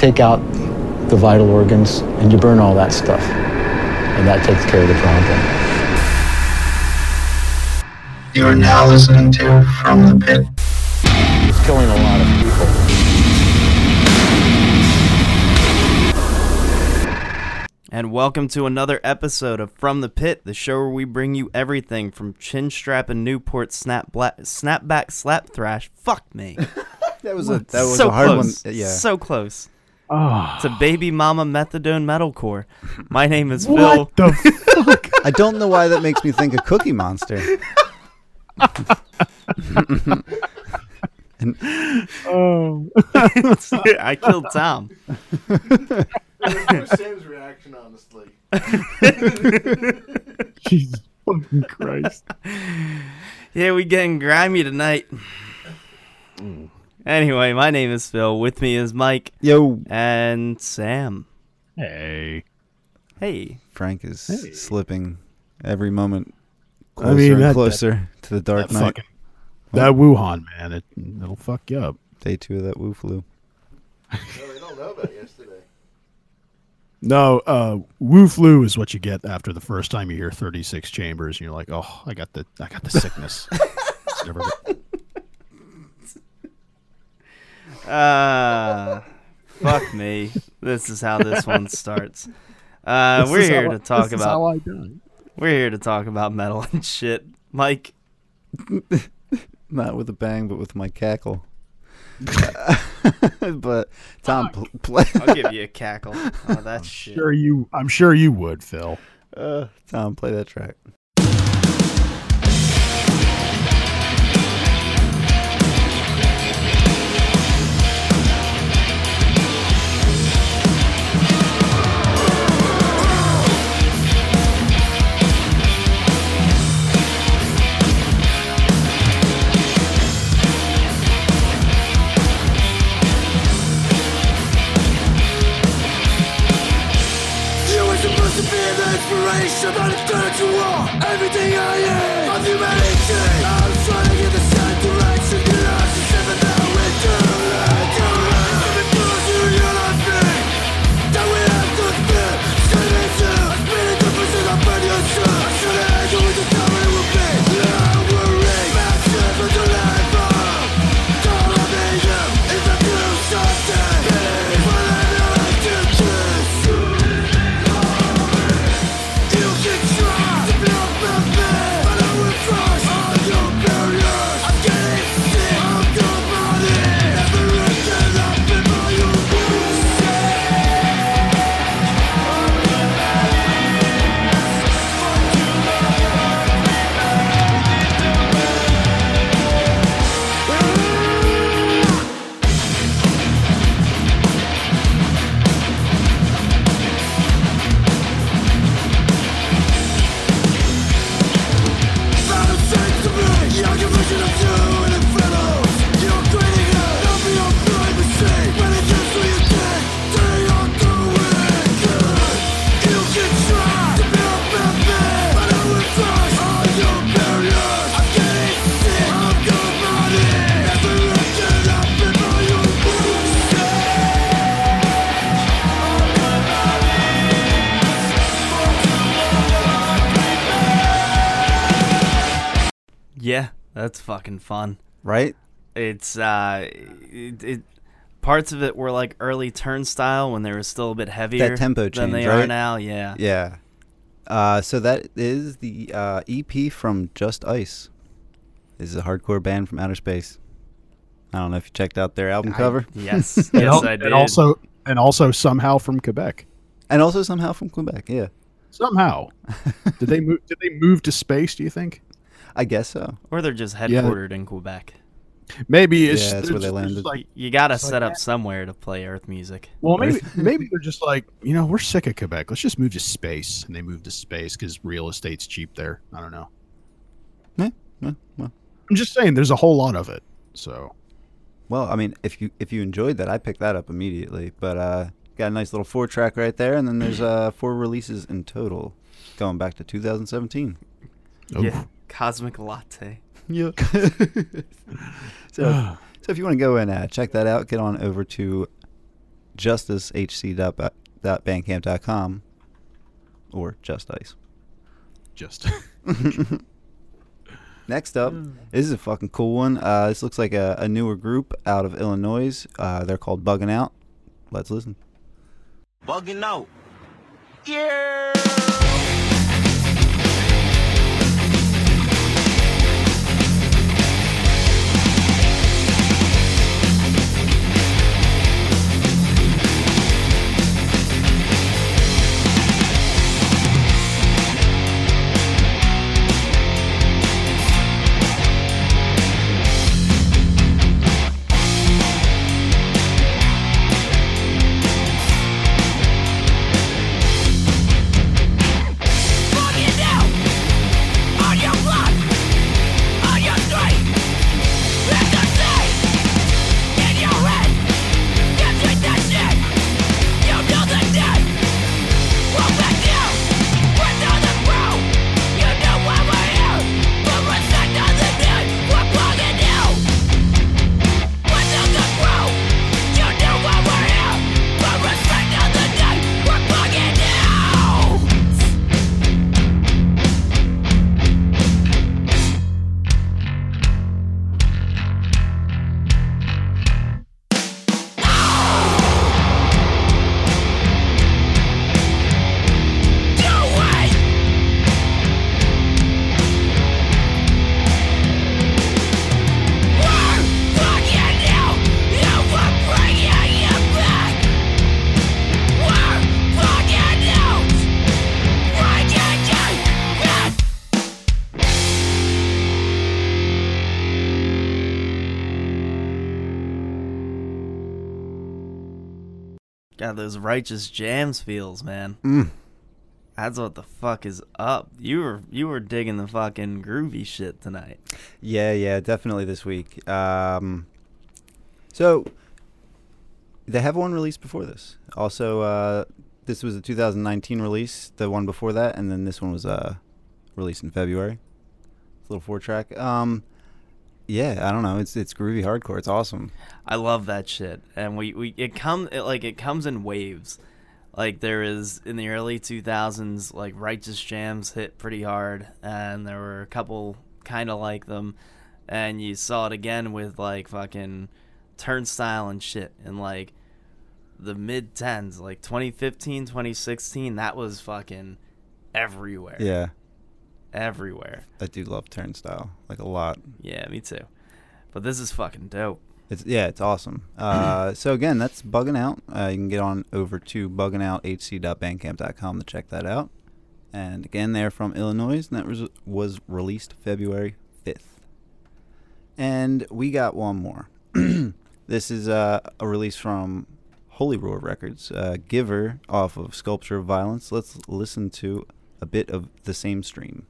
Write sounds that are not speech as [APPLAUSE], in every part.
take out the vital organs and you burn all that stuff. And that takes care of the problem. You are now listening to From the Pit. It's killing a lot of people. And welcome to another episode of From the Pit, the show where we bring you everything from chin strap and Newport snap black, snapback slap thrash. Fuck me. [LAUGHS] That was a that was so a hard close. one. Yeah. So close. Oh, It's a ah. baby mama methadone metalcore. My name is Phil. what the fuck? [LAUGHS] I don't know why that makes me think of Cookie Monster. [LAUGHS] Oh, [LAUGHS] I killed Tom. Sam's reaction, honestly. Jesus fucking Christ! Yeah, we getting grimy tonight. Mm. Anyway, my name is Phil. With me is Mike Yo, and Sam. Hey, Hey. Frank is Hey. slipping every moment I closer mean, and that- closer to the dark that night. fucking that Wuhan man, it it'll fuck you up. Day two of that Wu flu. No, they don't know about yesterday. No, uh, Wu flu is what you get after the first time you hear 36 chambers, and you're like, oh, I got the I got the sickness. It's [LAUGHS] never go- Uh, fuck me. This is how this one starts. Uh, [LAUGHS] This we're is here how to I- talk this is how about I die. we're here to talk about metal and shit. Mike, [LAUGHS] Not with a bang, but with my cackle. [LAUGHS] but Tom, pl- play. I'll give you a cackle. Oh, that's shit. Sure you, I'm sure you would, Phil. Uh, Tom, play that track. Humanity, that's fucking fun. Right? It's uh, it, it parts of it were like early Turnstile when they were still a bit heavier tempo change, than change, they are now. Yeah. Yeah. Uh, so that is the uh, EP from Just Ice. This is a hardcore band from outer space. I don't know if you checked out their album cover, [LAUGHS] Yes. And, yes, al- I did. and also, and also somehow from Quebec. and also somehow from Quebec. Yeah, Somehow, [LAUGHS] did they move? Did they move to space? Do you think? I guess so. or they're just Yeah. headquartered in Quebec. Maybe it's Yeah, that's where they just- they're just landed. Like, You gotta it's like set up that. somewhere to play Earth music. well, maybe [LAUGHS] maybe they're just like you know we're sick of Quebec. Let's just move to space, and they move to space because real estate's cheap there. I don't know. Yeah, well, well, I'm just saying, there's a whole lot of it. So well, I mean, if you if you enjoyed that, I picked that up immediately. But uh, got a nice little four track right there, and then there's uh, four releases in total, going back to 2017. Oof. Yeah. Cosmic Latte. [LAUGHS] Yeah. [LAUGHS] so, so if you want to go and uh, check that out, get on over to justicehc.bandcamp.com or just ice. Just [LAUGHS] Next up, this is a fucking cool one. Uh, this looks like a, a newer group out of Illinois. Uh, they're called Bugging Out. Let's listen. Bugging out. Yeah. Those righteous jams feels, man. Mm. That's what the fuck is up. You were you were digging the fucking groovy shit tonight. Yeah, yeah, definitely this week. Um, so they have one release before this. Also, uh, this was a 2019 release. The one before that, and then this one was uh, released in February. It's a little four track. Um, yeah, I don't know. It's it's groovy hardcore. It's awesome. I love that shit, and we we it come it, like it comes in waves. Like there is in the early 2000s, like righteous jams hit pretty hard, and there were a couple kind of like them, and you saw it again with like fucking turnstile and shit, and like the mid 10s, like 2015, 2016. That was fucking everywhere. Yeah, everywhere. I do love Turnstile like a lot. Yeah, me too. But this is fucking dope. It's yeah, it's awesome. [CLEARS THROAT] Uh, so again, that's bugging out. Uh, you can get on over to buggingouthc.bandcamp.com to check that out. And again, they're from Illinois, and that was was released February fifth. And we got one more. [CLEARS THROAT] this is uh, a release from Holy Roar Records, uh, Giver off of Sculpture of Violence. Let's listen to a bit of the same stream.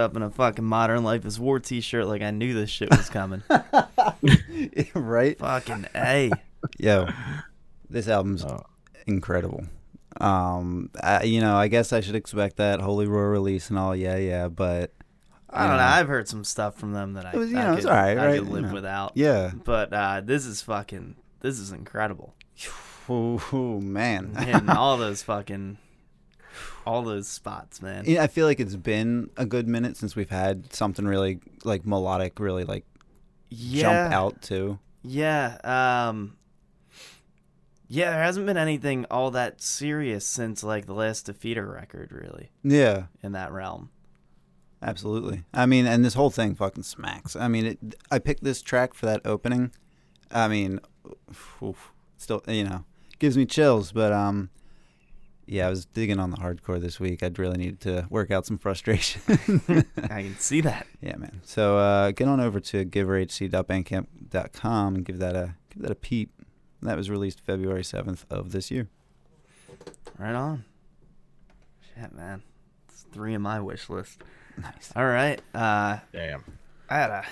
Up in a fucking Modern Life is War T-shirt like I knew this shit was coming. [LAUGHS] right? fucking a. Yo, this album's Oh. incredible. Um, I, you know, I guess I should expect that Holy Roar release and all. Yeah, yeah, but I don't you know. I've heard some stuff from them that I, It was- you I know, it's could, alright, I right? could You live know. without. yeah. But uh, this is fucking. This is incredible. Oh man. Hitting all those fucking, all those spots, man. Yeah, I feel like it's been a good minute since we've had something really like melodic, really like yeah, jump out to. Yeah. Um. Yeah, there hasn't been anything all that serious since like the last Defeater record, really, Yeah, in that realm. absolutely. I mean, and this whole thing fucking smacks. I mean, it, I picked this track for that opening. I mean, oof, still, you know, gives me chills. But um, yeah, I was digging on the hardcore this week. I'd really needed to work out some frustration. [LAUGHS] I can see that. yeah, man. So uh, get on over to giverhc.bandcamp.com and give that a give that a peep. That was released February seventh of this year. Right on. Shit, man. It's three in my wish list. Nice. All right. Uh, Damn. I had a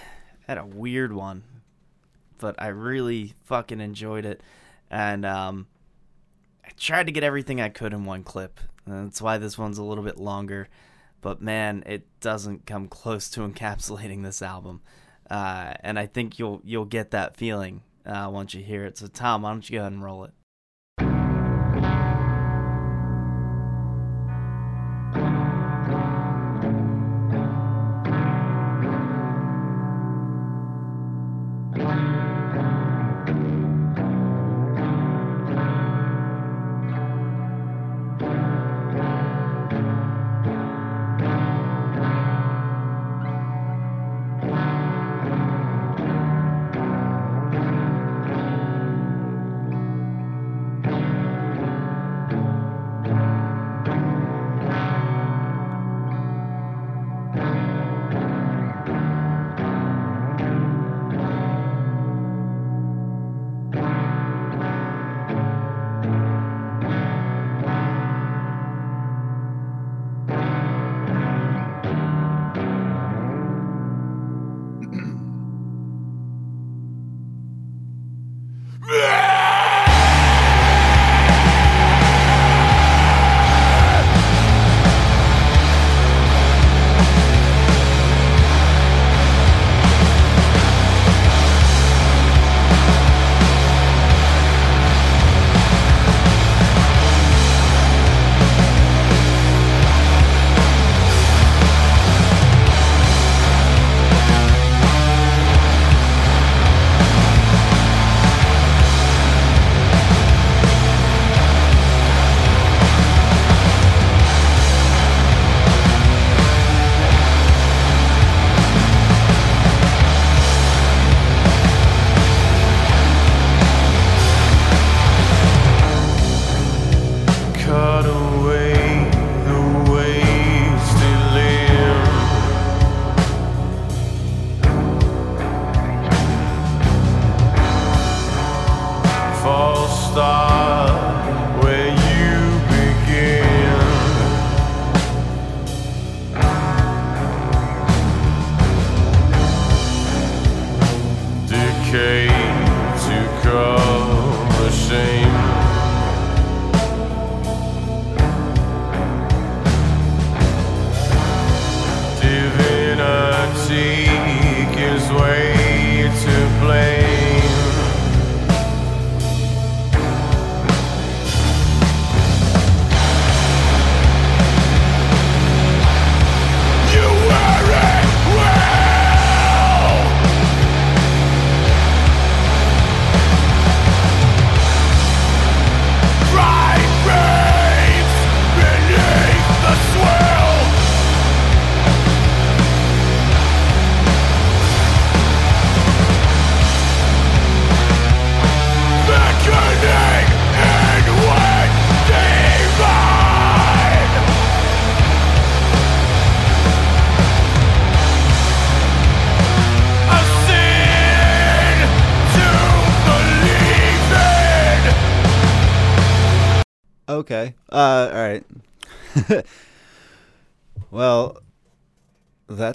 had a weird one, but I really fucking enjoyed it, and um, I tried to get everything I could in one clip. That's why this one's a little bit longer, but man, it doesn't come close to [LAUGHS] encapsulating this album, uh, and I think you'll you'll get that feeling uh, once you hear it. So Tom, why don't you go ahead and roll it?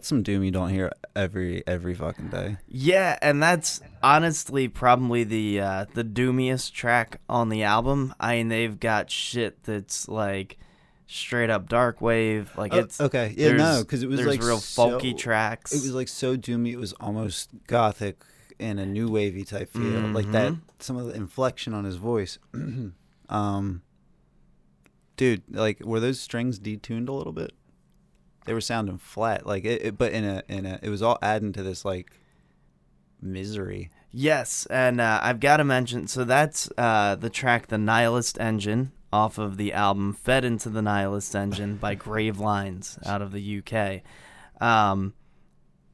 That's some doom you don't hear every every fucking day. Yeah, and that's honestly probably the uh, the doomiest track on the album. I mean, they've got shit that's like straight up dark wave. Like Oh, it's okay. Yeah, no, 'cause it was, like, real folky so- tracks. It was like so doomy. It was almost gothic and a new wavy type feel. Like that. Mhm. Some of the inflection on his voice. [CLEARS THROAT] um, dude, like were those strings detuned a little bit? They were sounding flat. Like it, it but in a in a. It was all adding to this like misery. Yes, and uh, I've got to mention. So that's uh, the track "The Nihilist Engine" off of the album "Fed into the Nihilist Engine" by [LAUGHS] Grave Lines out of the UK. Um,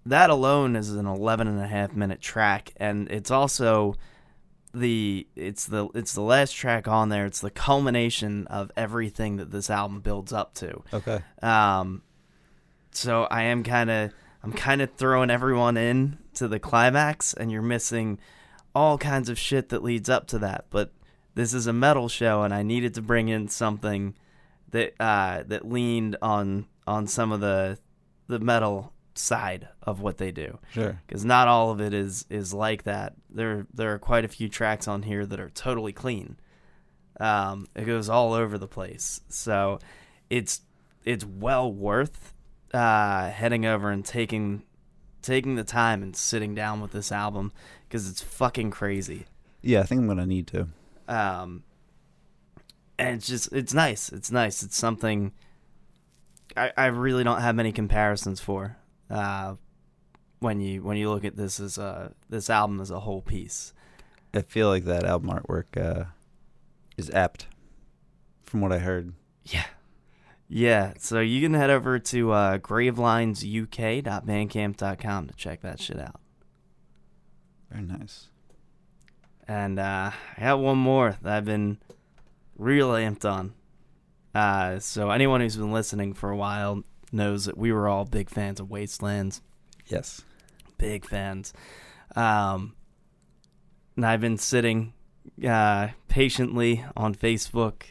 that alone is an 11 and a half minute track, and it's also the it's the it's the last track on there. It's the culmination of everything that this album builds up to. Okay. Um, so I am kind of I'm kind of throwing everyone in to the climax, and you're missing all kinds of shit that leads up to that. But this is a metal show, and I needed to bring in something that uh, that leaned on on some of the the metal side of what they do Sure. because not all of it is is like that. There there are quite a few tracks on here that are totally clean. Um, it goes all over the place, so it's it's well worth uh, heading over and taking taking the time and sitting down with this album because it's fucking crazy. Yeah, I think I'm gonna need to. Um, and it's just it's nice. It's nice. It's something I, I really don't have many comparisons for. Uh, when you when you look at this as a this album as a whole piece. I feel like that album artwork uh, is apt, from what I heard. Yeah. Yeah, so you can head over to uh, gravelinesuk.bandcamp.com to check that shit out. Very nice. And uh, I got one more that I've been real amped on. Uh, so anyone who's been listening for a while knows that we were all big fans of Wastelands. Yes. Big fans. Um, and I've been sitting uh, patiently on Facebook,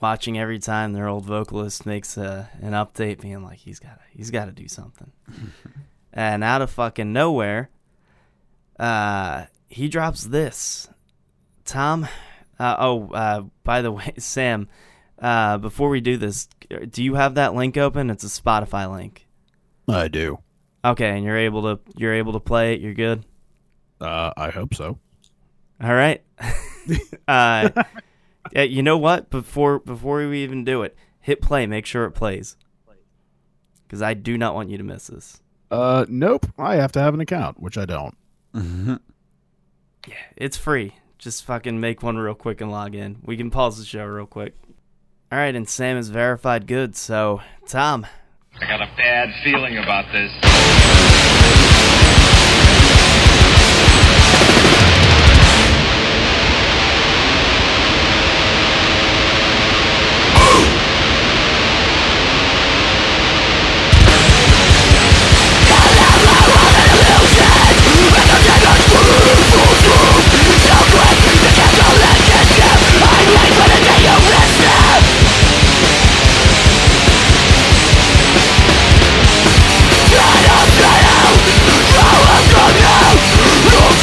watching every time their old vocalist makes a, an update, being like, he's got he's got to do something. [LAUGHS] and out of fucking nowhere, uh, he drops this. Tom, uh, oh, uh, by the [LAUGHS] way, Sam, uh, before we do this, do you have that link open? It's a Spotify link. I do. Okay, and you're able to you're able to play it. You're good. Uh, I hope so. All right. [LAUGHS] uh, yeah, you know what? Before before we even do it, hit play. Make sure it plays. Because I do not want you to miss this. Uh, nope. I have to have an account, which I don't. Yeah, it's free. Just fucking make one real quick and log in. We can pause the show real quick. All right, and Sam is verified good. So, Tom, I got a bad feeling about this.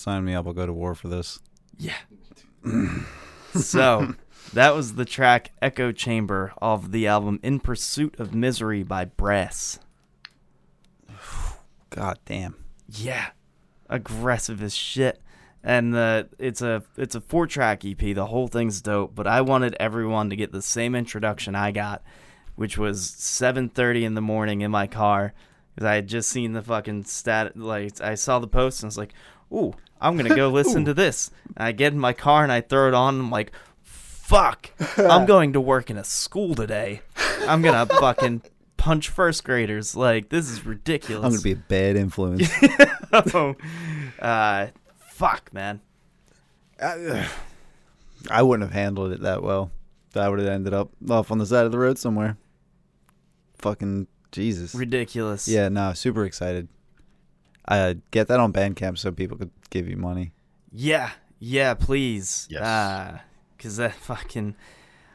Sign me up. I'll go to war for this. Yeah. [LAUGHS] so, That was the track Echo Chamber of the album In Pursuit of Misery by Brass. [SIGHS] God damn. Yeah. Aggressive as shit. And the it's a it's a four track EP. The whole thing's dope, but I wanted everyone to get the same introduction I got, which was 7:30 in the morning in my car cuz I had just seen the fucking stat like I saw the post and I was like, "Ooh, I'm going to go listen to [LAUGHS] this." And I get in my car and I throw it on and I'm like, "Fuck. I'm [LAUGHS] going to work in a school today. I'm going [LAUGHS] to fucking punch first graders. Like this is ridiculous." I'm gonna be a bad influence. oh, uh, fuck, man. [SIGHS] I wouldn't have handled it that well. I would have ended up off on the side of the road somewhere. Fucking Jesus. Ridiculous. Yeah, no, super excited. Uh, get that on Bandcamp so people could give you money. Yeah. Yeah, please. Yes. Uh, cause that fucking,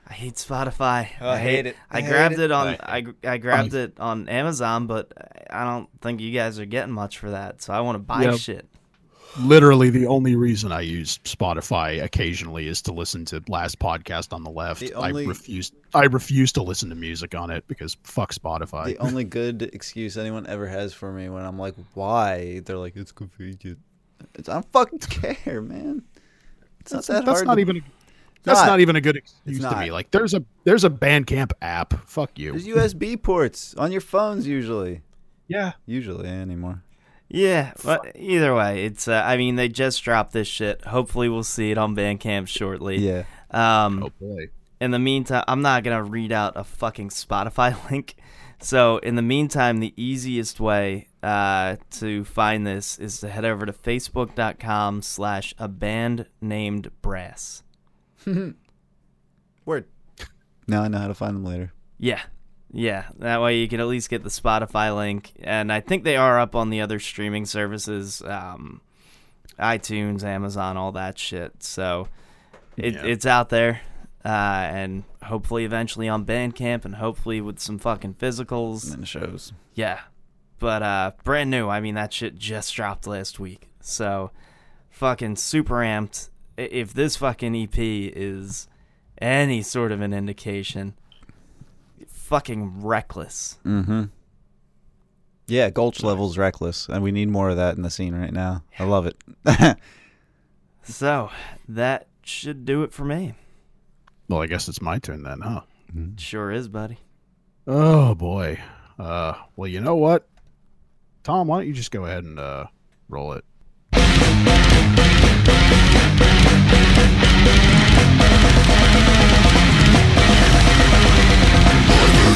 I hate Spotify. Oh, I hate it. I, I hate grabbed it. it, on. I- I I grabbed it on Amazon, but I don't think you guys are getting much for that. So I want to buy Yep. shit. Literally, the only reason I use Spotify occasionally is to listen to last podcast on the left. The only- I refuse. I refuse to listen to music on it because fuck Spotify. The [LAUGHS] only good excuse anyone ever has for me when I'm like, why? They're like, it's convenient. It's, I don't fucking [LAUGHS] care, man. It's not that that's hard. not to- even. That's not. not, even a good excuse to me. Like, there's a there's a Bandcamp app. Fuck you. There's USB ports on your phones usually. [LAUGHS] yeah. Usually anymore. Yeah, but either way, it's. Uh, I mean, they just dropped this shit. Hopefully, we'll see it on Bandcamp shortly. Yeah. Um, Oh boy. in the meantime, I'm not gonna read out a fucking Spotify [LAUGHS] link. So in the meantime, the easiest way uh, to find this is to head over to facebook.com slash a band named Brass. [LAUGHS] Word. Now I know how to find them later. Yeah. Yeah. That way you can at least get the Spotify link. And I think they are up on the other streaming services, um, iTunes, Amazon, all that shit. So it, Yeah. it's out there. Uh, and hopefully eventually on Bandcamp and hopefully with some fucking physicals. And then shows. Yeah. But uh brand new. I mean that shit just dropped last week. So fucking super amped. If this fucking EP is any sort of an indication, fucking reckless. Mm-hmm. Yeah, Gulch level's reckless, and we need more of that in the scene right now. I love it. [LAUGHS] So that should do it for me. Well, I guess it's my turn then, huh? Sure is, buddy. Oh boy. Uh, well, you know what, Tom? Why don't you just go ahead and uh, roll it?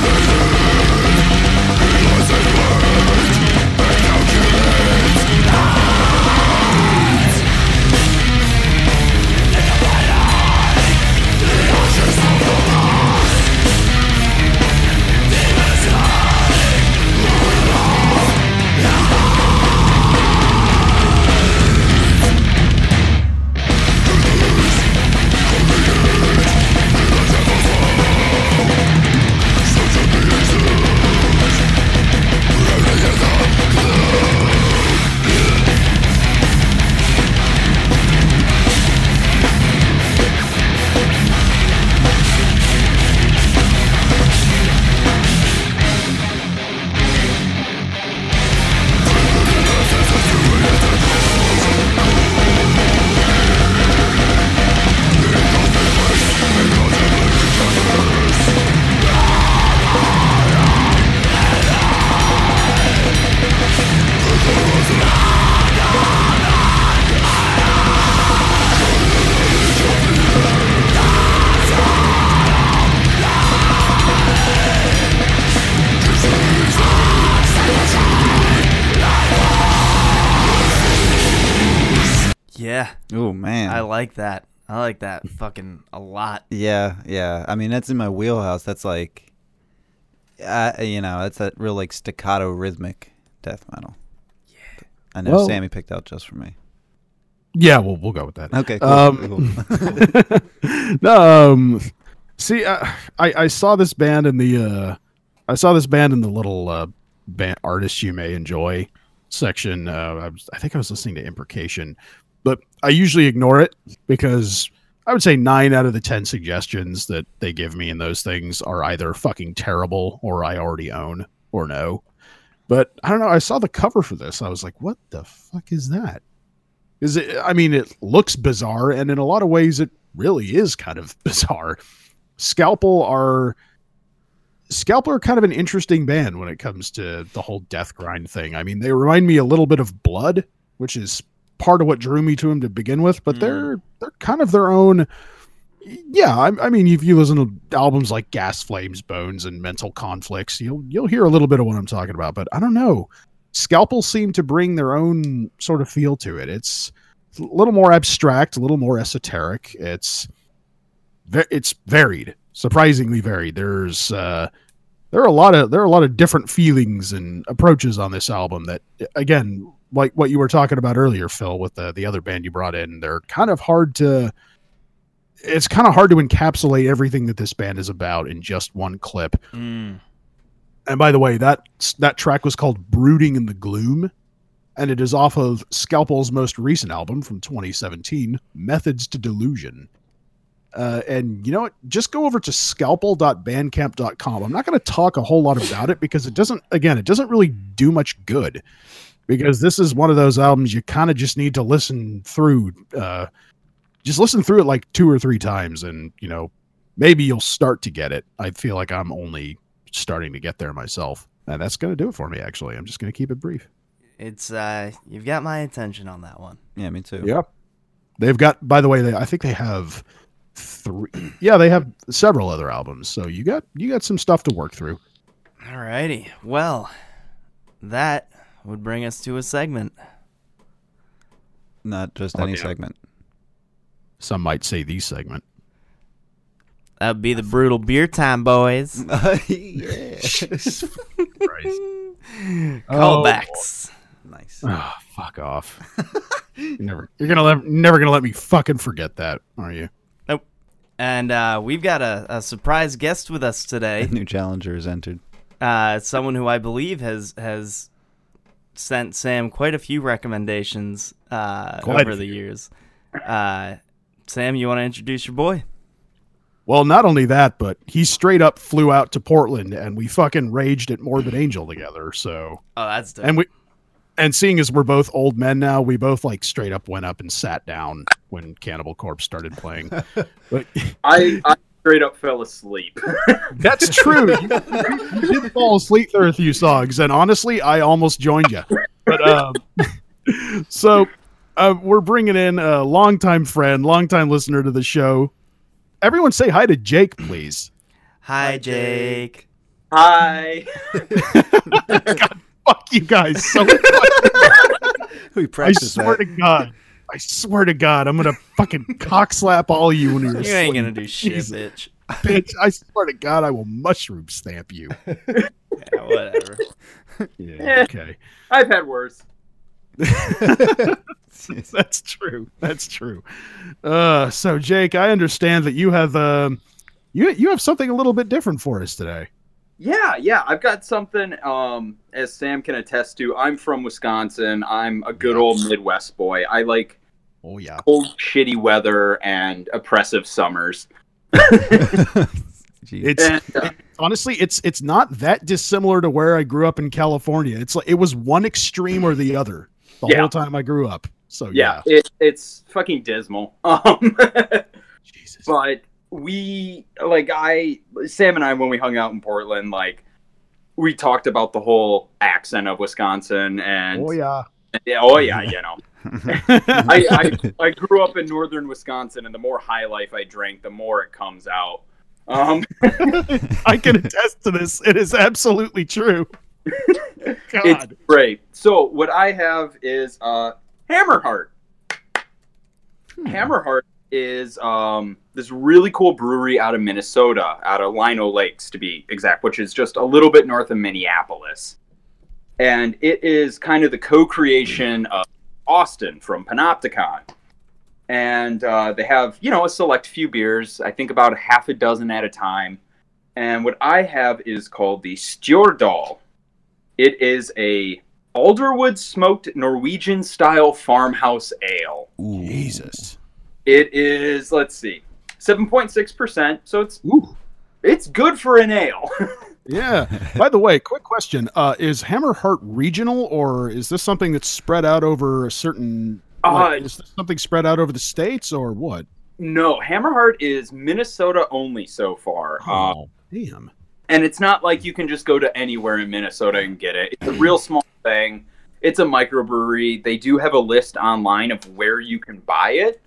Yeah. Like that. I like that fucking a lot. Yeah, yeah. I mean, that's in my wheelhouse. That's like, uh, you know, that's that real like staccato rhythmic death metal. Yeah. I know Well- Sammy picked out just for me. Yeah, well, we'll go with that. Okay. Cool. Um, [LAUGHS] no, um, see, I, I I saw this band in the uh, I saw this band in the little uh, band artists you may enjoy section. Uh, I was I think I was listening to Imprecation, but I usually ignore it because I would say nine out of the ten suggestions that they give me in those things are either fucking terrible or I already own or no. But I don't know. I saw the cover for this. I was like, what the fuck is that? Is it? I mean, it looks bizarre, and in a lot of ways, it really is kind of [LAUGHS] bizarre. Scalpel are Scalpel are kind of an interesting band when it comes to the whole death grind thing. I mean, they remind me a little bit of Blood, which is part of what drew me to them to begin with, but they're they're kind of their own. Yeah, I, I mean, if you listen to albums like Gas Flames, Bones, and Mental Conflicts, you'll you'll hear a little bit of what I'm talking about. But I don't know, Scalpel seem to bring their own sort of feel to it. It's a little more abstract, a little more esoteric. It's it's varied, surprisingly varied. There's uh, there are a lot of there are a lot of different feelings and approaches on this album that again like what you were talking about earlier phil with the the other band you brought in they're kind of hard to it's kind of hard to encapsulate everything that this band is about in just one clip Mm. and by the way that that track was called brooding in the gloom and it is off of scalpel's most recent album from 2017 methods to delusion uh, and you know what? Just go over to scalpel.bandcamp.com. I'm not going to talk a whole lot about it because it doesn't, again, it doesn't really do much good because this is one of those albums you kind of just need to listen through. Uh, just listen through it like two or three times and, you know, maybe you'll start to get it. I feel like I'm only starting to get there myself. And that's going to do it for me, actually. I'm just going to keep it brief. It's uh, you've got my attention on that one. Yeah, me too. Yep. They've got, by the way, they, I think they have three. Yeah, they have several other albums. So you got you got some stuff to work through. Alrighty. Well, that would bring us to a segment. Not just Oh, any yeah. segment. Some might say the segment. That would be the brutal beer time, boys. [LAUGHS] yeah. [LAUGHS] Callbacks. nice. Oh, fuck off. you're never you're gonna let, never gonna let me fucking forget that, are you? Nope. And uh, we've got a, a surprise guest with us A today. [LAUGHS] new challenger has entered. Uh, someone who I believe has has sent Sam quite a few recommendations uh, Quite a over the years. Uh, Sam, you want to introduce your boy? Well, not only that, but he straight up flew out to Portland and we fucking raged at Morbid Angel together. So Oh, that's dope. and we and seeing as we're both old men now, we both like straight up went up and sat down when Cannibal Corpse started playing. [LAUGHS] but I, I straight up fell asleep. [LAUGHS] That's true. You, you did fall asleep through a few songs, and honestly, I almost joined you. But um, [LAUGHS] so uh, we're bringing in a longtime friend, longtime listener to the show. Everyone, say hi to Jake, please. Hi, Jake. Hi. [LAUGHS] God, Fuck you guys so much. We I swear that. to God. I swear to God, I'm gonna fucking [LAUGHS] cock slap all you when you're You asleep. ain't gonna do shit, Jesus, bitch. bitch. I [LAUGHS] swear to God, I will mushroom stamp you. [LAUGHS] Yeah, whatever. Yeah, okay. I've had worse. That's true. That's true. Uh, so Jake, I understand that you have um, you you have something a little bit different for us today. Yeah, yeah. I've got something, um, as Sam can attest to. I'm from Wisconsin. I'm a good old Midwest boy. I like Oh yeah. cold, shitty weather and oppressive summers. [LAUGHS] It's And, uh, honestly, it's it's not that dissimilar to where I grew up in California. It's like it was one extreme or the other the Yeah. whole time I grew up. So yeah, yeah. it, it's fucking dismal. [LAUGHS] Um, Jesus. but we like I Sam and I when we hung out in Portland, like we talked about the whole accent of Wisconsin and Oh yeah. yeah, oh yeah, you know. I, I [LAUGHS] I grew up in northern Wisconsin, and the more high life I drank, the more it comes out. Um, [LAUGHS] I can attest to this. It is absolutely true. [LAUGHS] it's God. great. So what I have is uh, Hammerheart. Hammerheart is um, this really cool brewery out of Minnesota, out of Lino Lakes to be exact, which is just a little bit north of Minneapolis. And it is kind of the co-creation of Austin from Panopticon. And uh, they have, you know, a select few beers. I think about a half a dozen at a time. And what I have is called the Stjordal. It is a alderwood smoked Norwegian style farmhouse ale. Jesus. It is. Let's see, seven point six percent. So it's Ooh. it's good for an ale. [LAUGHS] Yeah. By the way, quick question: uh, Is Hammerheart regional, or is this something that's spread out over a certain? like, Uh, is this something spread out over the states, or what? no, Hammerheart is Minnesota only so far. Uh, Oh, damn. and it's not like you can just go to anywhere in Minnesota and get it. It's a real small thing. It's a microbrewery. They do have a list online of where you can buy it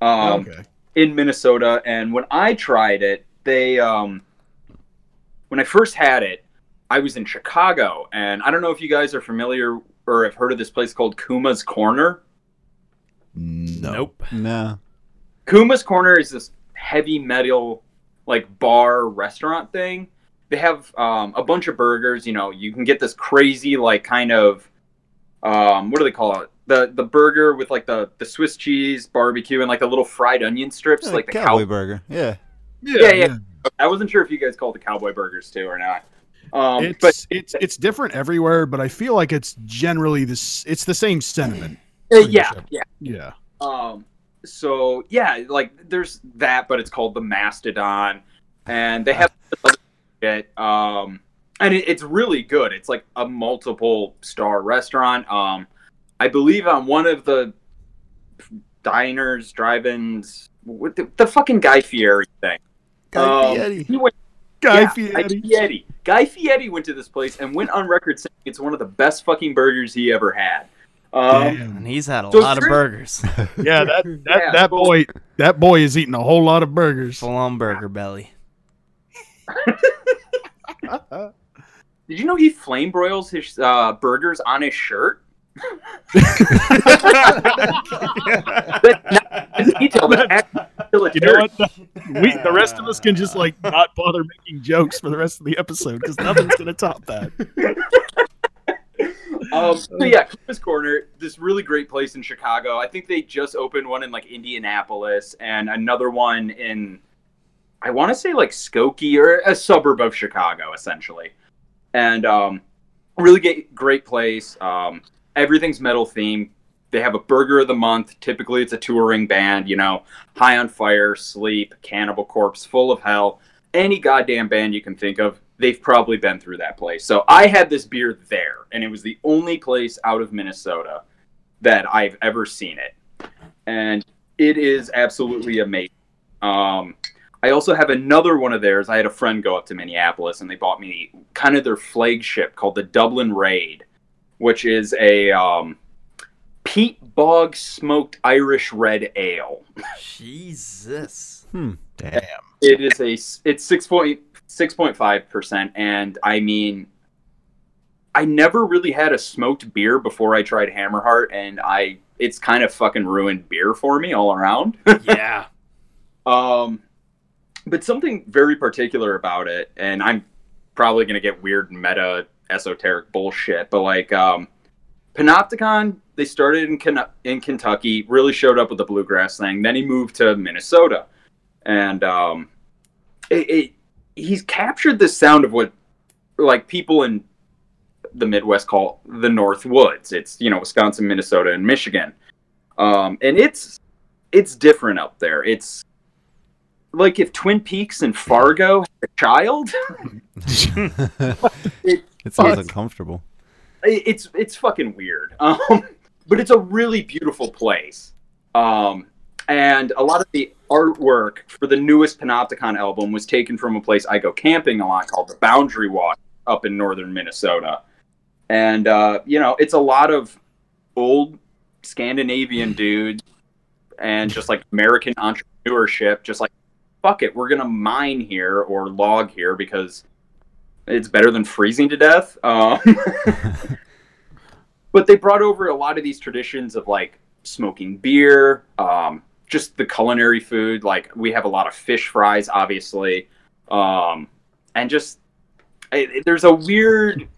um, okay. in Minnesota. And when I tried it, they um, when I first had it, I was in Chicago, and I don't know if you guys are familiar or have heard of this place called Kuma's Corner. No. Nope. No. Kuma's Corner is this heavy metal like bar restaurant thing. They have um, a bunch of burgers. You know, you can get this crazy like kind of um, what do they call it? The the burger with like the the Swiss cheese barbecue and like the little fried onion strips, Yeah, like the cowboy cow. burger. Yeah. Yeah, yeah. I wasn't sure if you guys called the cowboy burgers too or not. Um, It's but it's it's different everywhere, but I feel like it's generally this. It's the same sentiment. uh, yeah, yeah. Yeah. Um, so yeah, like there's that, but it's called the Mastodon, and they have other shit. Um, and it, it's really good. It's like a multiple star restaurant. Um, I believe on one of the diners, drive-ins, the, the fucking Guy Fieri thing. Guy Um, Fieri. he went- Guy yeah, Fieri. Guy Fieri. Guy Fieri went to this place and went on record saying it's one of the best fucking burgers he ever had. Um, Damn. And he's had a So lot of burgers. [LAUGHS] Yeah, that that, Yeah, that boy that boy is eating a whole lot of burgers. Full on burger belly. [LAUGHS] Did you know he flame broils his uh, burgers on his shirt? [LAUGHS] That's not a detail. That's actually You know what? The, we the rest of us can just like not bother making jokes for the rest of the episode because nothing's gonna top that. [LAUGHS] Um, so yeah, Kuma's Corner, this really great place in Chicago. I think they just opened one in like Indianapolis and another one in, I want to say like Skokie or a suburb of Chicago, essentially. And um, really get, great place. Um, everything's metal themed. They have a burger of the month. Typically, it's a touring band. You know, High on Fire, Sleep, Cannibal Corpse, Full of Hell, any goddamn band you can think of. They've probably been through that place. So I had this beer there, and it was the only place out of Minnesota that I've ever seen it, and it is absolutely amazing. Um, I also have another one of theirs. I had a friend go up to Minneapolis, and they bought me kind of their flagship called the Dublin Raid, which is a um, peat bog smoked Irish red ale. Jesus. Hmm. Damn. It is a s- it's a it's six point six point five percent, and I mean, I never really had a smoked beer before I tried Hammerheart, and I it's kind of fucking ruined beer for me all around. [LAUGHS] Yeah. Um, but something very particular about it, and I'm probably gonna get weird meta esoteric bullshit, but like um, Panopticon, they started in Ken- in Kentucky, really showed up with the bluegrass thing. Then he moved to Minnesota, and um, it, it he's captured the sound of what like people in the Midwest call the North Woods. It's you know Wisconsin, Minnesota, and Michigan, um, and it's it's different up there. It's like if Twin Peaks and Fargo had a child. [LAUGHS] [LAUGHS] It sounds uncomfortable. it- it's it's fucking weird. [LAUGHS] Um, but it's a really beautiful place. Um, and a lot of the artwork for the newest Panopticon album was taken from a place I go camping a lot called the Boundary Waters up in northern Minnesota. And uh, you know, it's a lot of old Scandinavian dudes and just like American entrepreneurship, just like fuck it, we're gonna mine here or log here because it's better than freezing to death. Um, [LAUGHS] but they brought over a lot of these traditions of like smoking beer, um, just the culinary food. Like we have a lot of fish fries, obviously, um, and just there's a weird.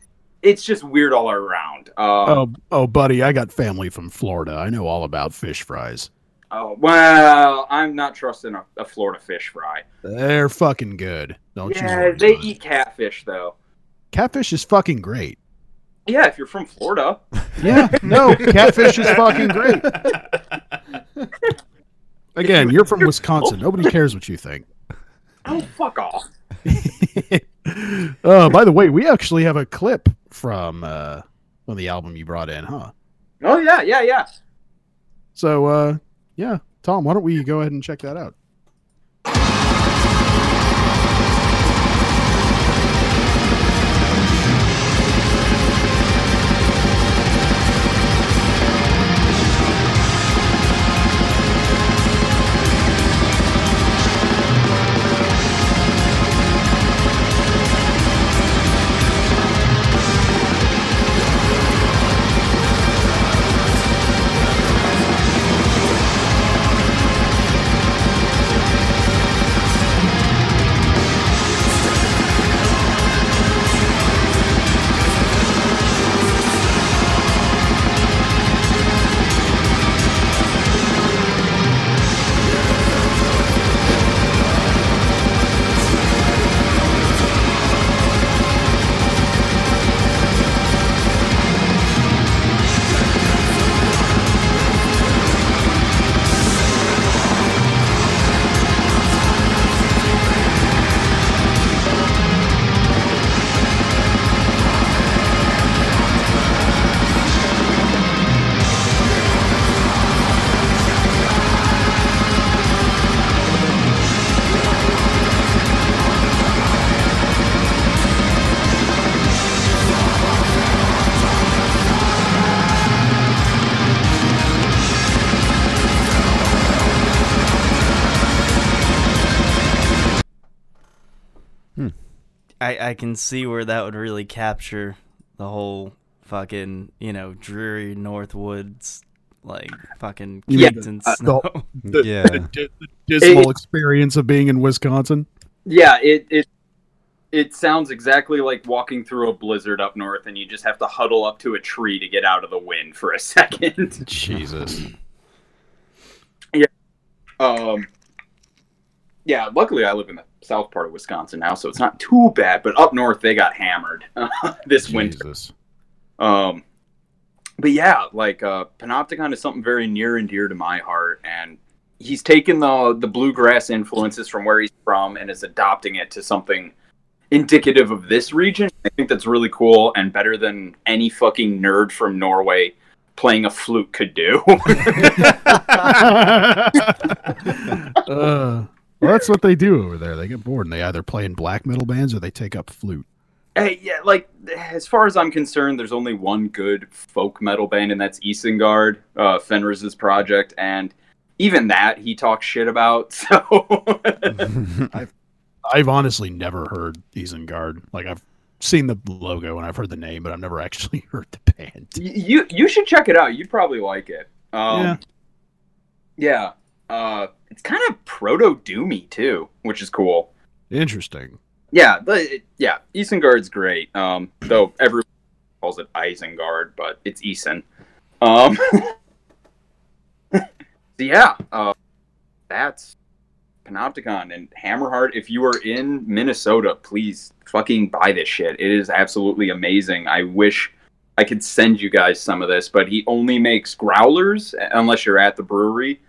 It's just weird all around. Um, Oh, oh, buddy, I got family from Florida. I know all about fish fries. oh, well, I'm not trusting a, a Florida fish fry. They're fucking good. Don't you? yeah, they eat catfish though. Catfish is fucking great. Yeah, if you're from Florida. [LAUGHS] Yeah, no, catfish is fucking great. Again, you're from Wisconsin. Nobody cares what you think. Oh, fuck off. [LAUGHS] Uh, by the way, we actually have a clip from uh, on the album you brought in, huh? Oh yeah, yeah, yeah. So, uh, yeah, Tom, why don't we go ahead and check that out? I, I can see where that would really capture the whole fucking, you know, dreary Northwoods, like fucking You mean kicked in the- snow. [LAUGHS] the- Yeah. the di- the dismal It- experience of being in Wisconsin. Yeah, it it it sounds exactly like walking through a blizzard up north, and you just have to huddle up to a tree to get out of the wind for a [LAUGHS] second. Jesus. Yeah. Um, yeah, luckily I live in the south part of Wisconsin now, so it's not too bad. But up north, they got hammered [LAUGHS] this winter. Um, but yeah, like uh, Panopticon is something very near and dear to my heart, and he's taken the the bluegrass influences from where he's from and is adopting it to something indicative of this region. I think that's really cool and better than any fucking nerd from Norway playing a flute could do. [LAUGHS] [LAUGHS] uh, well, that's what they do over there. They get bored and they either play in black metal bands or they take up flute. Hey, yeah, like as far as I'm concerned, there's only one good folk metal band, and that's Isengard, uh, Fenriz's project, and even that he talks shit about. [LAUGHS] So [LAUGHS] I've I've honestly never heard Isengard. Like I've seen the logo and I've heard the name, but I've never [LAUGHS] actually heard the band. You you should check it out. You'd probably like it. Um, Yeah. yeah. Uh, it's kind of proto doomy too, which is cool. Interesting. Yeah, but yeah, Isengard's great. Um, though everyone calls it Isengard, but it's Isen. Um, [LAUGHS] so yeah, uh, that's Panopticon and Hammerheart. If you are in Minnesota, please fucking buy this shit. It is absolutely amazing. I wish I could send you guys some of this, but he only makes growlers unless you're at the brewery.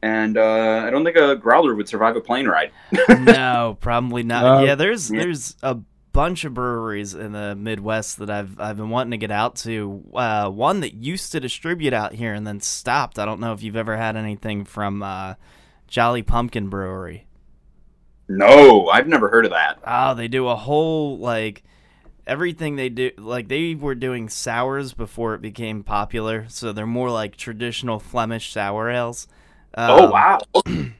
And uh, I don't think a growler would survive a plane ride. [LAUGHS] no, probably not. Uh, yeah, there's yeah. there's a bunch of breweries in the Midwest that I've I've been wanting to get out to. Uh, one that used to distribute out here and then stopped. I don't know if you've ever had anything from uh, Jolly Pumpkin Brewery. No, I've never heard of that. Oh, they do a whole like everything they do. Like they were doing sours before it became popular, so they're more like traditional Flemish sour ales. Oh Um, wow. [CLEARS THROAT]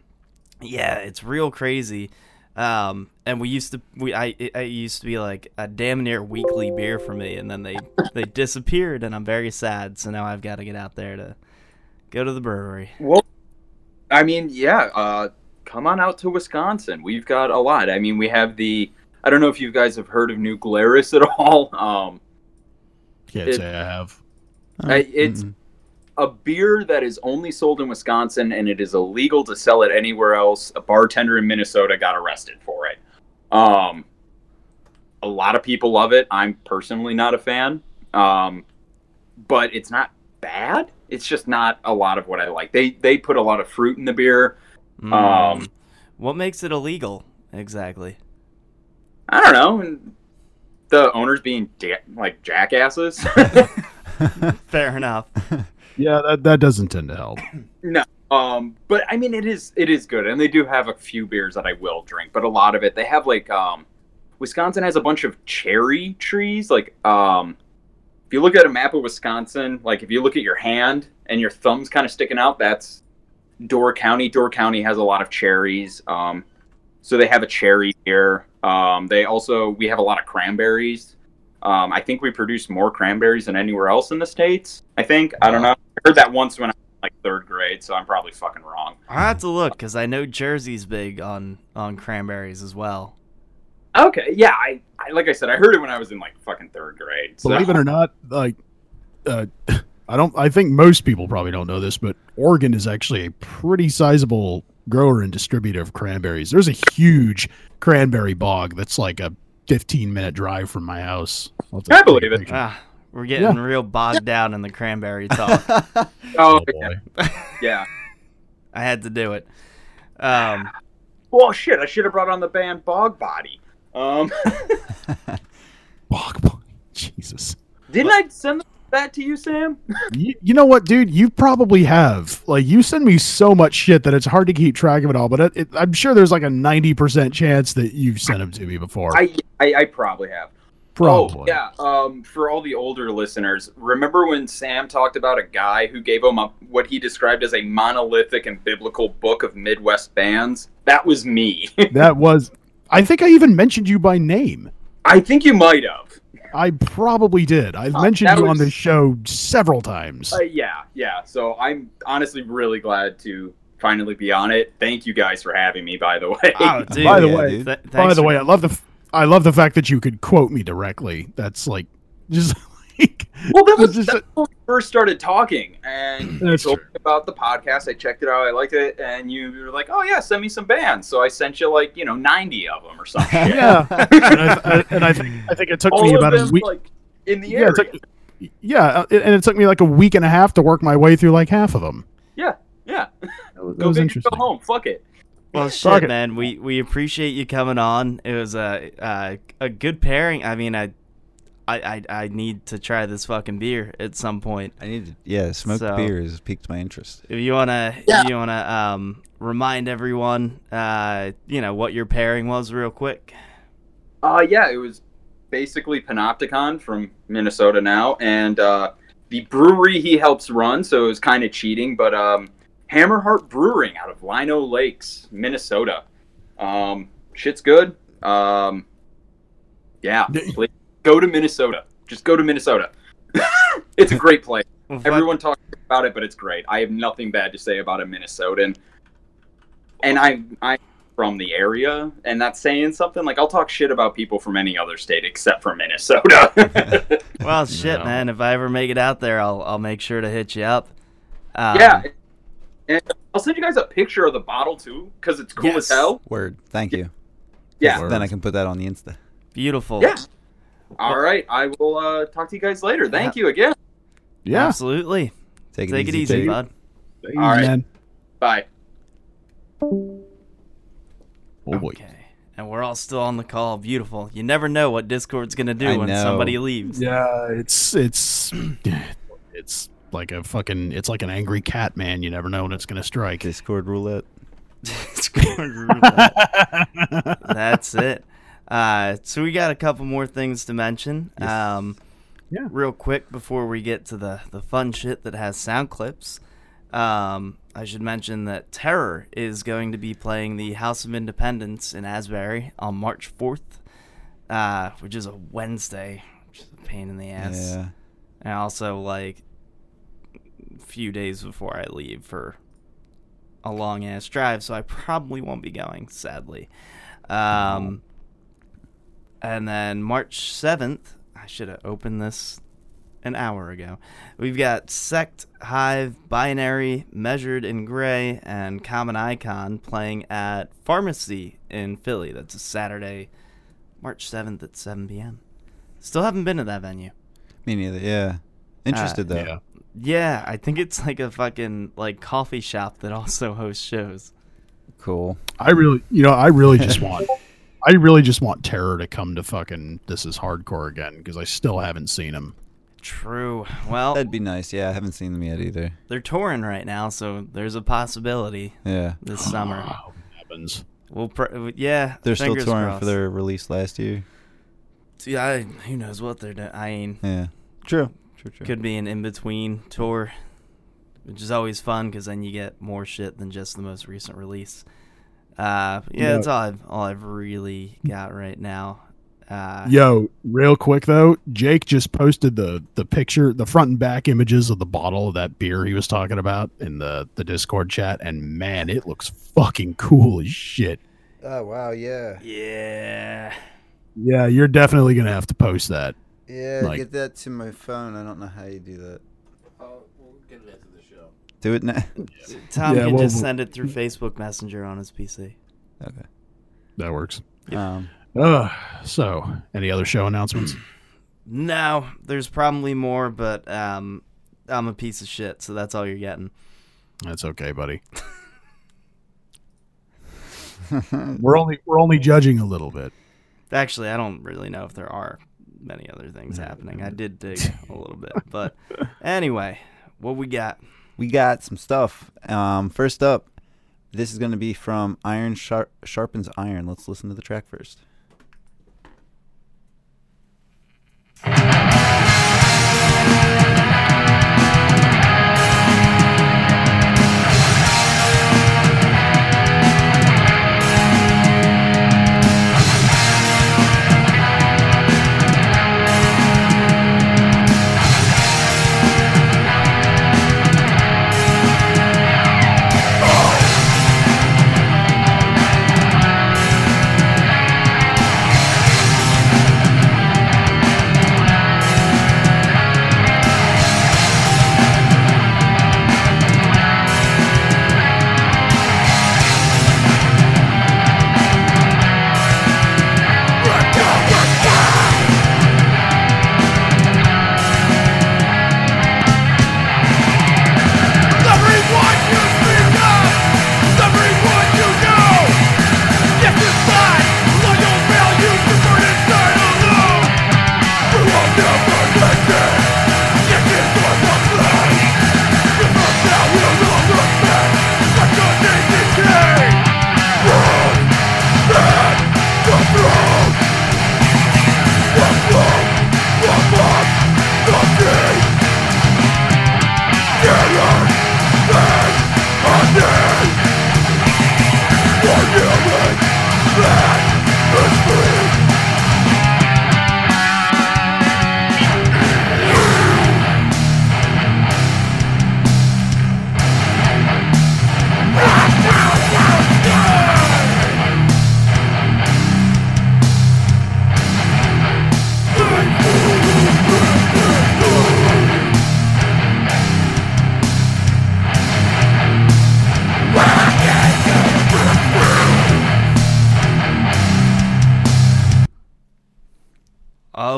yeah, it's real crazy. Um, and we used to we I it, it used to be like a damn near weekly beer for me, and then they [LAUGHS] they disappeared, and I'm very sad. So now I've got to get out there to go to the brewery. Well, I mean, yeah. Uh, come on out to Wisconsin. We've got a lot. I mean, we have the. I don't know if you guys have heard of New Glarus at [LAUGHS] all. Um, Can't It- say I have. I- it's Mm-mm. A beer that is only sold in Wisconsin, and it is illegal to sell it anywhere else. A bartender in Minnesota got arrested for it. Um, a lot of people love it. I'm personally not a fan, um, but it's not bad. it's just not a lot of what I like. They they put a lot of fruit in the beer. Mm. Um, what makes it illegal exactly? I don't know. The owners being ja- like jackasses. [LAUGHS] [LAUGHS] Fair enough. [LAUGHS] Yeah, that that doesn't tend to help. [CLEARS THROAT] no. Um, but I mean, it is it is good, and they do have a few beers that I will drink, but a lot of it they have like um, Wisconsin has a bunch of cherry trees. Like um, if you look at a map of Wisconsin, like if you look at your hand and your thumb's kind of sticking out, that's Door County. Door County has a lot of cherries. Um, so they have a cherry here. Um, they also we have a lot of cranberries. Um, I think we produce more cranberries than anywhere else in the states. I think I don't know. I heard that once when I was in, like third grade, so I'm probably fucking wrong. I have to look because I know Jersey's big on on cranberries as well. Okay, yeah, I, I like I said, I heard it when I was in like fucking third grade. So. Believe it or not, like uh, [LAUGHS] I don't. I think most people probably don't know this, but Oregon is actually a pretty sizable grower and distributor of cranberries. There's a huge cranberry bog that's like a 15 minute drive from my house. I'll have to I take a believe it. Ah, we're getting real bogged down in the cranberry [LAUGHS] talk. Oh, Oh, yeah. boy. yeah. [LAUGHS] I had to do it. Um, Well, shit, I should have brought on the band Bog Body. Um, [LAUGHS] Bog, bog. Jesus. didn't I send that to you, Sam? You, you know what, dude? You probably have. Like, you send me so much shit that it's hard to keep track of it all. But it, it, I'm sure there's like a 90% chance that you've sent them to me before. I, I I probably have. Probably. Oh, yeah. Um, for all the older listeners, remember when Sam talked about a guy who gave him a, what he described as a monolithic and biblical book of Midwest bands? That was me. [LAUGHS] That was. I think I even mentioned you by name. I think you might have. I probably did. I've Uh, mentioned that you on was- this show several times. Uh, yeah, yeah. So I'm honestly really glad to finally be on it. Thank you guys for having me. By the way. oh, [LAUGHS] dude. By the Yeah, way, th- by the for- way, I love the f- I love the fact that you could quote me directly. That's like [LAUGHS] just like Well, that was Just that's when we first started talking, and That's told true. me about the podcast. I checked it out. I liked it, and you were like, "Oh yeah, send me some bands." So I sent you like you know ninety of them or something. [LAUGHS] yeah. and, I, [LAUGHS] I, and I think I think it took All me about a week. like in the yeah, took, yeah, uh, and it took me like a week and a half to work my way through like half of them. yeah, yeah. That was, that Go was big interesting. go home. Fuck it. Well, [LAUGHS] Fuck shit, it. man. We we appreciate you coming on. It was a a, a good pairing. I mean, I, I I I need to try this fucking beer at some point. I need to, yeah, smoked So- has piqued my interest. If you wanna, if you wanna um remind everyone, uh, you know what your pairing was, real quick. Uh, yeah, it was basically Panopticon from Minnesota now, and uh, the brewery he helps run. So it was kind of cheating, but um, Hammerheart Brewing out of Lino Lakes, Minnesota. Um, shit's good. Um, yeah, Yeah. please go to Minnesota. Just go to Minnesota. [LAUGHS] it's a great place. Well, fuck- Everyone talks about it, but it's great. I have nothing bad to say about a Minnesotan. And I I'm from the area, and that's saying something. Like I'll talk shit about people from any other state except for Minnesota. [LAUGHS] Well, shit, No. man. If I ever make it out there, I'll I'll make sure to hit you up. Um, yeah. And I'll send you guys a picture of the bottle too, because it's cool Yes. as hell. Word. Thank you. Yeah. Word. Then I can put that on the Insta. Beautiful. Yeah. All right. I will uh, talk to you guys later. Thank you again. Yeah, Absolutely. Take it Take it easy. easy, Take it- bud. Easy, All right. man. Bye. Oh boy. Okay. And we're all still on the call. Beautiful. You never know what Discord's gonna do I when know. somebody leaves. Yeah, it's it's [CLEARS THROAT] it's like a fucking it's like an angry cat, man. You never know when it's gonna strike. Discord roulette. [LAUGHS] Discord roulette. [LAUGHS] That's it. Uh, so we got a couple more things to mention. Um, Yeah. Real quick before we get to the the fun shit that has sound clips. Um, I should mention that Terror is going to be playing the House of Independence in Asbury on March 4th, uh, which is a Wednesday, which is a pain in the ass. Yeah. And also, like, a few days before I leave for a long ass drive, so I probably won't be going, sadly. Um, and then March 7th, I should have opened this an hour ago. We've got Sect, Hive, Binary, Measured in Gray, and Common Icon playing at Pharmacy in Philly. That's a Saturday, March 7th at 7 p.m. Still haven't been to that venue. Me neither. Yeah. Interested though. Yeah. Yeah, I think it's like a fucking like coffee shop that also [LAUGHS] hosts shows. Cool. I really, you know, I really just [LAUGHS] want, I really just want Terror to come to fucking This Is Hardcore again because I still haven't seen him. True. Well, That'd be nice. Yeah, I haven't seen them yet either. they're touring right now, so there's a possibility Yeah. this summer. Oh, what happens? We'll pr- yeah, They're still touring crossed. for their release last year. See, I, who knows what they're doing? I mean, Yeah. True. True. True. could be an in between tour, which is always fun because then you get more shit than just the most recent release. Uh, yeah, Yeah. that's all I've all I've really got right now. Uh, Yo, real quick though, Jake just posted the the picture, the front and back images of the bottle of that beer he was talking about in the the Discord chat, and man, it looks fucking cool as shit. Oh wow. Yeah. yeah. Yeah, you're definitely gonna have to post that. Yeah. Like- get that to my phone. I don't know how you do that. Oh, we'll get it after the show. Do it now. [LAUGHS] Tom Yeah, can well, just send it through Facebook Messenger on his PC. okay. That works. Um. Uh, so any other show announcements? [CLEARS THROAT] No, there's probably more, but um, I'm a piece of shit, so that's all you're getting. That's okay, buddy. [LAUGHS] we're only we're only judging a little bit. Actually, I don't really know if there are many other things happening. I did dig a little bit, [LAUGHS] but anyway, what we got? we got some stuff. Um. First up, this is going to be from Iron Sharp Sharpens Iron. Let's listen to the track first.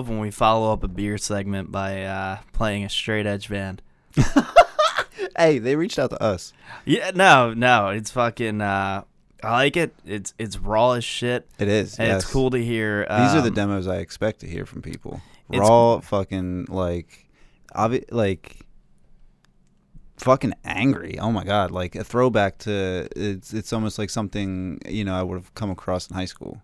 Love when we follow up a beer segment by uh, playing a straight edge band. [LAUGHS] Hey, they reached out to us. Yeah, no, no, it's fucking. Uh, I like it. It's it's raw as shit. It is. And it's cool to hear. These are the um, demos I expect to hear from people. Raw, fucking like, obvi- like, fucking angry. Oh my god, like a throwback to it's. It's almost like something you know I would have come across in high school.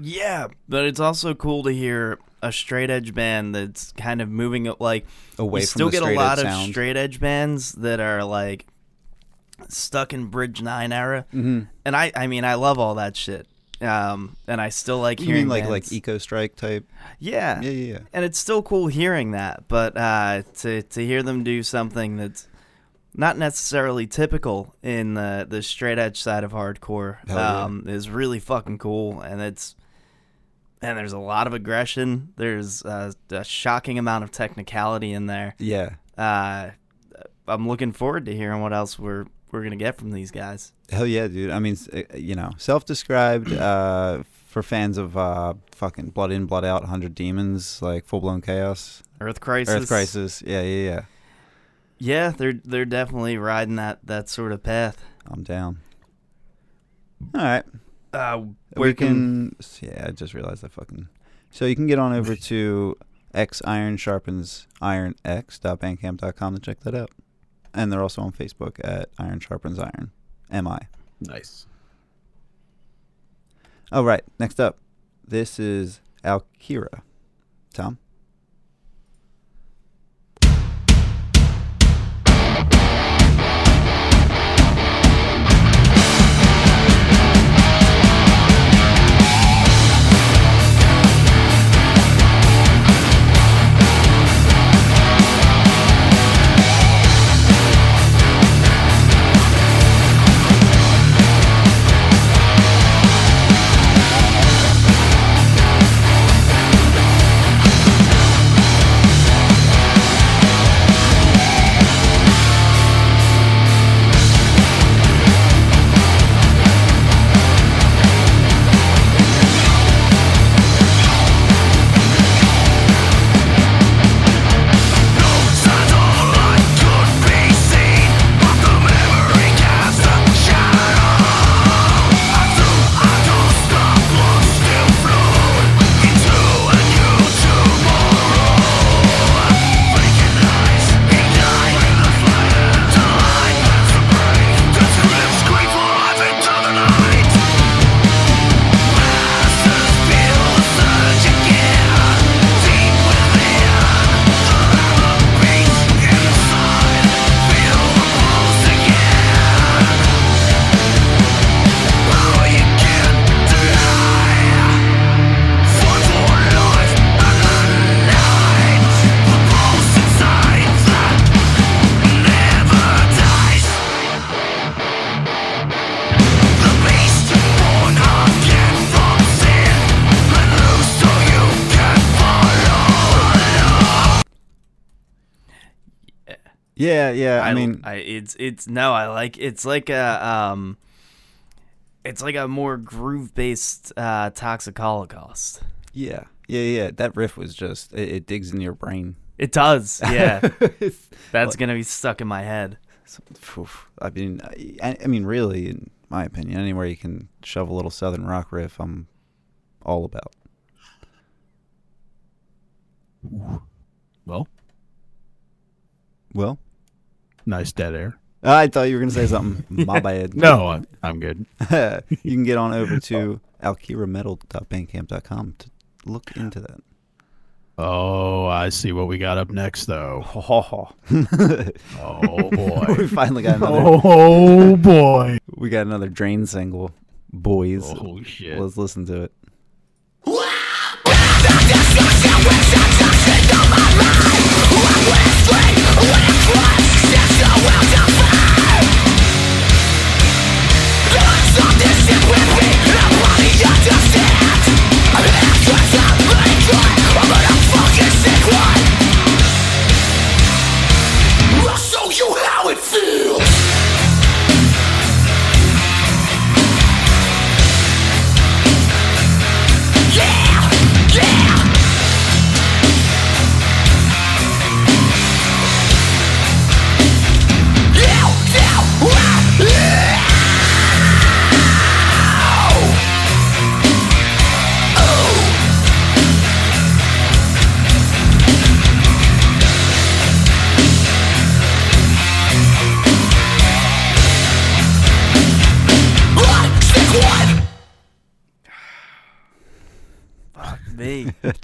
Yeah, but it's also cool to hear a straight edge band that's kind of moving it like Away you from still the get a lot of sound. straight edge bands that are like stuck in Bridge Nine era, Mhm. and I I mean I love all that shit. Um, and I still like You hearing mean like bands- like Ecostrike type? yeah, Yeah, yeah, yeah. and it's still cool hearing that. But uh, to to hear them do something that's not necessarily typical in the the straight edge side of hardcore Hell yeah. um, is really fucking cool, and it's and there's a lot of aggression. There's uh, a shocking amount of technicality in there. Yeah. Uh, I'm looking forward to hearing what else we're we're gonna get from these guys. Hell yeah, dude. I mean, uh, you know, self-described uh, for fans of uh, fucking Blood In, Blood Out, Hundred Demons, like full blown chaos, Earth Crisis. Earth Crisis. Yeah, yeah, yeah. Yeah, they're they're definitely riding that that sort of path. I'm down. All right. Uh, we where can, yeah i just realized i fucking so you can get on over to [LAUGHS] x iron sharpens iron x.bandcamp.com to check that out and they're also on facebook at iron sharpens iron mi Nice. All right. next up this is alkira tom yeah yeah i, mean I, it's it's no, I like it's like a um, it's like a more groove based uh, Toxic Holocaust. yeah yeah yeah that riff was just it, it digs in your brain It does, yeah. [LAUGHS] That's like- gonna be stuck in my head. Oof. I mean, I, I mean, really, in my opinion, anywhere you can shove a little southern rock riff, I'm all about. Well, Well, nice dead air. Uh, I thought you were gonna say something. [LAUGHS] My bad. No, I'm, I'm good. [LAUGHS] you can get on over to alkirametal.bandcamp.com to look into that. Oh, I see what we got up next, though. Oh, [LAUGHS] Oh boy. we finally got another. Oh boy. We got another Drain single, boys. Oh shit. Let's listen to it. You how it feels.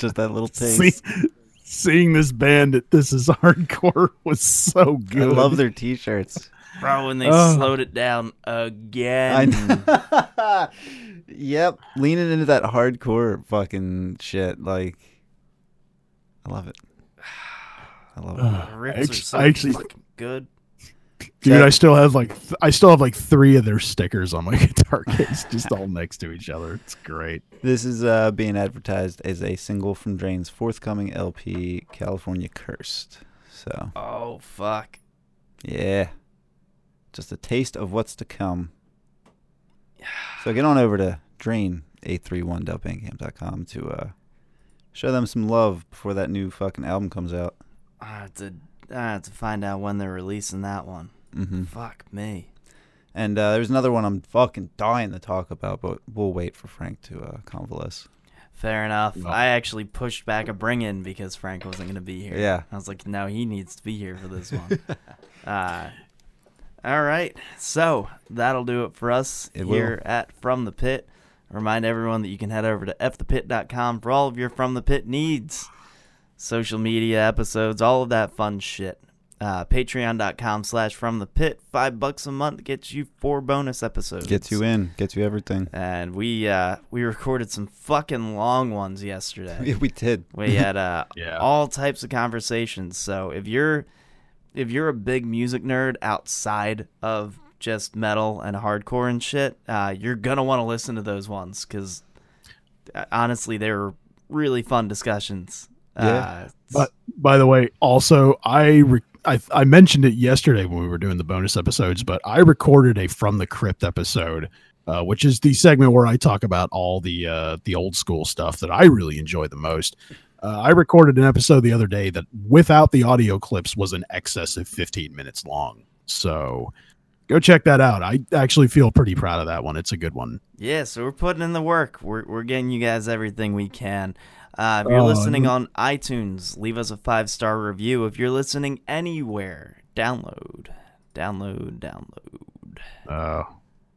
Just that little [LAUGHS] taste. See, seeing this band at This Is Hardcore was so good. I love their t-shirts. Bro, when they Oh. slowed it down again. [LAUGHS] yep, leaning into that hardcore fucking shit. Like, I love it. I love it. The riffs Actu- are so actually- fucking good. Dude, I still have like th- I still have like three of their stickers on my [LAUGHS] guitar case, just all [LAUGHS] next to each other. It's great. This is uh, being advertised as a single from Drain's forthcoming LP, California Cursed. So, Oh fuck. yeah. Just a taste of what's to come. [SIGHS] So get on over to drain831.bandcamp.com to uh, show them some love before that new fucking album comes out. Uh, it's a I have to find out when they're releasing that one. Mm-hmm. Fuck me. And uh, there's another one I'm fucking dying to talk about, but we'll wait for Frank to uh, convalesce. Fair enough. No. I actually pushed back a bring in because Frank wasn't going to be here. Yeah. I was like, no, he needs to be here for this one. [LAUGHS] uh, all right. So that'll do it for us It here at From the Pit. Remind everyone that you can head over to fthepit.com for all of your From the Pit needs, social media episodes, all of that fun shit. Uh, Patreon.com slash From the Pit. Five bucks a month gets you four bonus episodes. Gets you in, gets you everything. And we uh, we recorded some fucking long ones yesterday. [LAUGHS] Yeah, we did. We had uh, [LAUGHS] Yeah. all types of conversations. So if you're if you're a big music nerd outside of just metal and hardcore and shit, uh, you're gonna want to listen to those ones because honestly, they were really fun discussions. Yeah. Uh, But by the way, also I, re- I I mentioned it yesterday when we were doing the bonus episodes, but I recorded a from the crypt episode, uh, which is the segment where I talk about all the uh, the old school stuff that I really enjoy the most. Uh, I recorded an episode the other day that, without the audio clips, was in excess of 15 minutes long. So go check that out. I actually feel pretty proud of that one. It's a good one. Yeah, so we're putting in the work. We're, we're getting you guys everything we can. Uh, if you're Oh, listening on iTunes, leave us a five star review. If you're listening anywhere, download, download, download. Uh,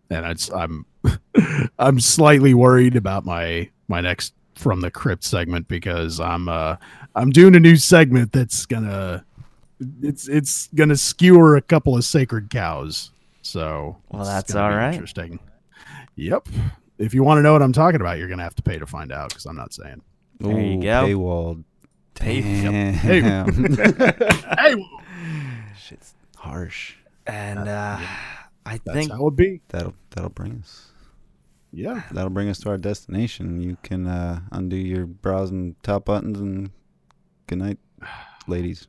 and it's I'm [LAUGHS] I'm slightly worried about my my next from the crypt segment because I'm uh I'm doing a new segment that's gonna it's it's gonna skewer a couple of sacred cows. So Well, that's all right. Interesting. Yep. If you want to know what I'm talking about, you're gonna have to pay to find out because I'm not saying. There you Ooh, go. Paywall. Pay- Hey. Damn. Hey, [LAUGHS] Shit's harsh. And uh, I that's think how it be. That'll that'll bring us. Yeah. That'll bring us to our destination. You can uh, undo your bras and top buttons and good night, ladies.